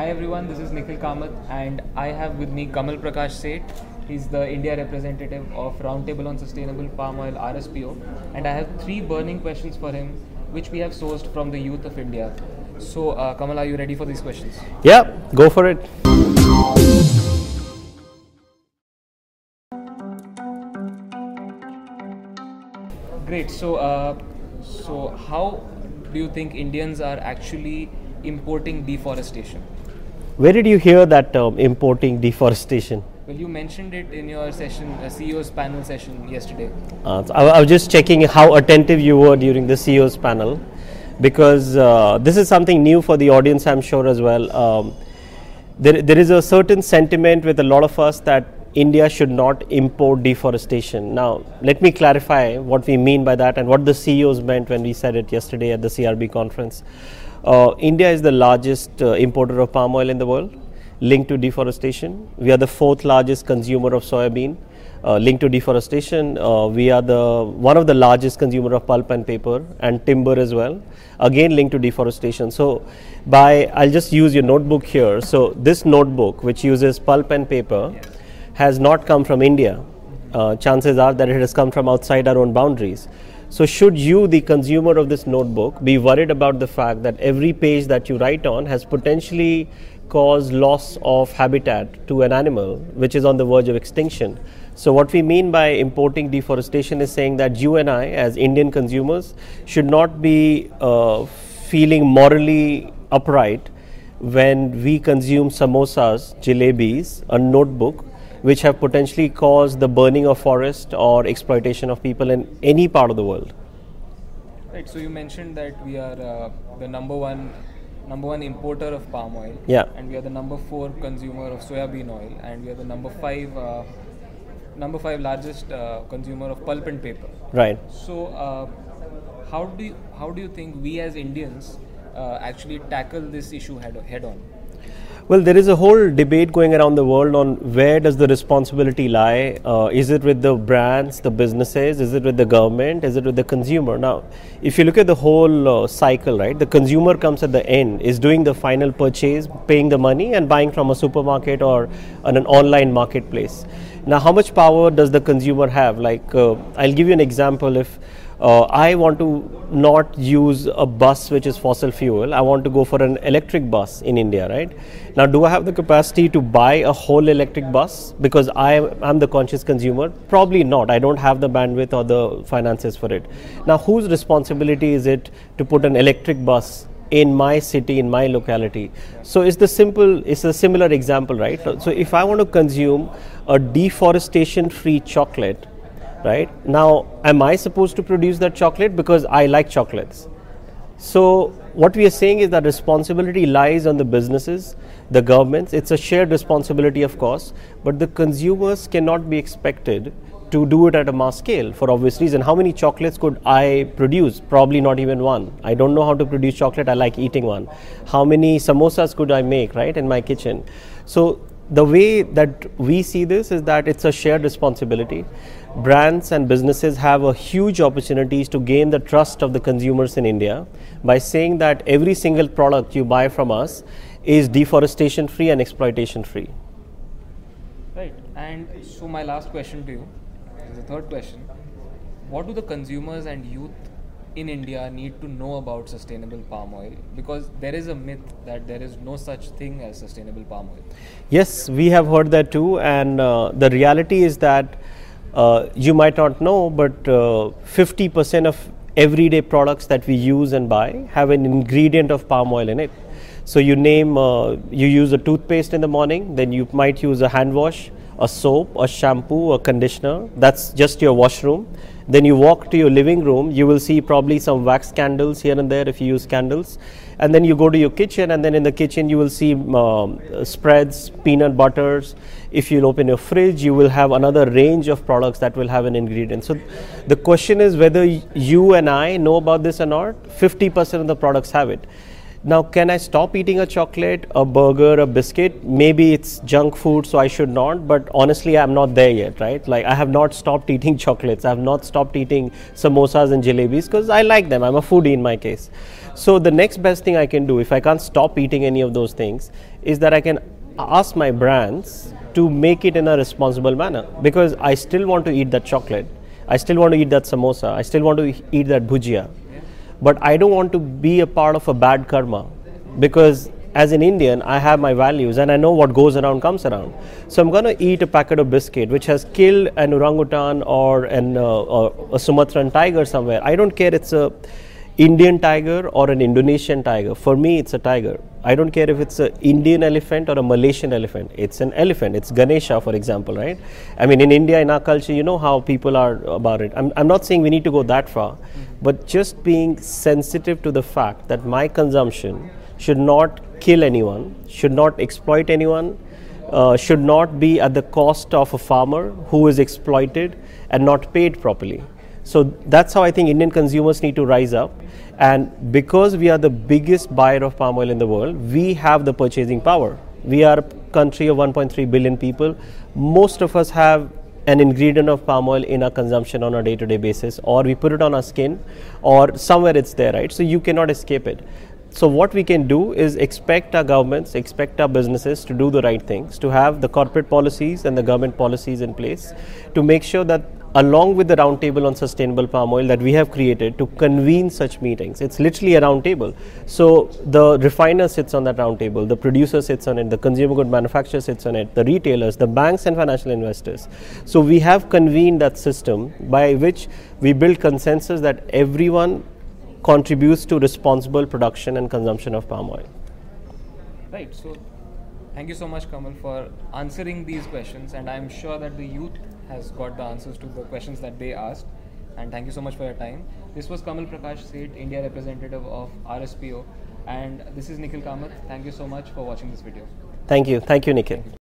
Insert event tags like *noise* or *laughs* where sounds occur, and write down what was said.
Hi everyone, this is Nikhil Kamath and I have with me Kamal Prakash Seth. He's the India representative of Roundtable on Sustainable Palm Oil RSPO and I have three burning questions for him which we have sourced from the youth of India. So uh, Kamal, are you ready for these questions? Yeah, go for it. Great. So, uh, so how do you think Indians are actually importing deforestation? Where did you hear that term, importing deforestation? Well, you mentioned it in your session, uh, CEO's panel session yesterday. Uh, so I, I was just checking how attentive you were during the CEO's panel because uh, this is something new for the audience, I'm sure, as well. Um, there, there is a certain sentiment with a lot of us that India should not import deforestation. Now, let me clarify what we mean by that and what the CEOs meant when we said it yesterday at the CRB conference. Uh, India is the largest uh, importer of palm oil in the world, linked to deforestation. We are the fourth largest consumer of soybean, uh, linked to deforestation. Uh, we are the one of the largest consumer of pulp and paper and timber as well, again linked to deforestation. So, by I'll just use your notebook here. So, this notebook, which uses pulp and paper. Has not come from India. Uh, chances are that it has come from outside our own boundaries. So, should you, the consumer of this notebook, be worried about the fact that every page that you write on has potentially caused loss of habitat to an animal which is on the verge of extinction? So, what we mean by importing deforestation is saying that you and I, as Indian consumers, should not be uh, feeling morally upright when we consume samosas, jalebis, a notebook which have potentially caused the burning of forest or exploitation of people in any part of the world. Right. So you mentioned that we are uh, the number one number one importer of palm oil. Yeah. And we are the number four consumer of soybean oil, and we are the number five uh, number five largest uh, consumer of pulp and paper. Right. So uh, how do you, how do you think we as Indians uh, actually tackle this issue head head on? Well, there is a whole debate going around the world on where does the responsibility lie. Uh, is it with the brands, the businesses? Is it with the government? Is it with the consumer? Now, if you look at the whole uh, cycle, right, the consumer comes at the end, is doing the final purchase, paying the money, and buying from a supermarket or an online marketplace. Now, how much power does the consumer have? Like, uh, I'll give you an example. If uh, I want to not use a bus which is fossil fuel. I want to go for an electric bus in India, right? Now, do I have the capacity to buy a whole electric bus because I am the conscious consumer? Probably not. I don't have the bandwidth or the finances for it. Now, whose responsibility is it to put an electric bus in my city, in my locality. So it's the simple, it's a similar example, right? So if I want to consume a deforestation free chocolate, right? Now, am I supposed to produce that chocolate because I like chocolates? So, what we are saying is that responsibility lies on the businesses, the governments. It's a shared responsibility, of course, but the consumers cannot be expected to do it at a mass scale for obvious reason. How many chocolates could I produce? Probably not even one. I don't know how to produce chocolate. I like eating one. How many samosas could I make, right, in my kitchen? So the way that we see this is that it's a shared responsibility. Brands and businesses have a huge opportunities to gain the trust of the consumers in India by saying that every single product you buy from us is deforestation free and exploitation free. Right. And so my last question to you is the third question. What do the consumers and youth in India need to know about sustainable palm oil because there is a myth that there is no such thing as sustainable palm oil. Yes, we have heard that too, and uh, the reality is that uh, you might not know, but uh, 50% of everyday products that we use and buy have an ingredient of palm oil in it. So you name, uh, you use a toothpaste in the morning, then you might use a hand wash, a soap, a shampoo, a conditioner. That's just your washroom then you walk to your living room, you will see probably some wax candles here and there if you use candles. And then you go to your kitchen, and then in the kitchen, you will see um, spreads, peanut butters. If you open your fridge, you will have another range of products that will have an ingredient. So the question is whether you and I know about this or not. 50% of the products have it. Now, can I stop eating a chocolate, a burger, a biscuit? Maybe it's junk food, so I should not, but honestly, I'm not there yet, right? Like, I have not stopped eating *laughs* chocolates. I have not stopped eating samosas and jalebis because I like them. I'm a foodie in my case. So, the next best thing I can do, if I can't stop eating any of those things, is that I can ask my brands to make it in a responsible manner because I still want to eat that chocolate. I still want to eat that samosa. I still want to eat that bhujia. But I don't want to be a part of a bad karma because as an Indian, I have my values and I know what goes around comes around. So I'm going to eat a packet of biscuit which has killed an orangutan or an uh, or a Sumatran tiger somewhere. I don't care it's a Indian tiger or an Indonesian tiger. For me, it's a tiger. I don't care if it's an Indian elephant or a Malaysian elephant. It's an elephant. It's Ganesha, for example, right? I mean, in India, in our culture, you know how people are about it. I'm, I'm not saying we need to go that far, but just being sensitive to the fact that my consumption should not kill anyone, should not exploit anyone, uh, should not be at the cost of a farmer who is exploited and not paid properly. So that's how I think Indian consumers need to rise up. And because we are the biggest buyer of palm oil in the world, we have the purchasing power. We are a country of 1.3 billion people. Most of us have an ingredient of palm oil in our consumption on a day to day basis, or we put it on our skin, or somewhere it's there, right? So you cannot escape it. So, what we can do is expect our governments, expect our businesses to do the right things, to have the corporate policies and the government policies in place to make sure that along with the roundtable on sustainable palm oil that we have created to convene such meetings. It's literally a roundtable. So the refiner sits on that roundtable, the producer sits on it, the consumer good manufacturer sits on it, the retailers, the banks and financial investors. So we have convened that system by which we build consensus that everyone contributes to responsible production and consumption of palm oil. Right. So, thank you so much, Kamal, for answering these questions, and I'm sure that the youth has got the answers to the questions that they asked. And thank you so much for your time. This was Kamal Prakash Seth, India representative of RSPO, and this is Nikhil Kamath. Thank you so much for watching this video. Thank you. Thank you, Nikhil.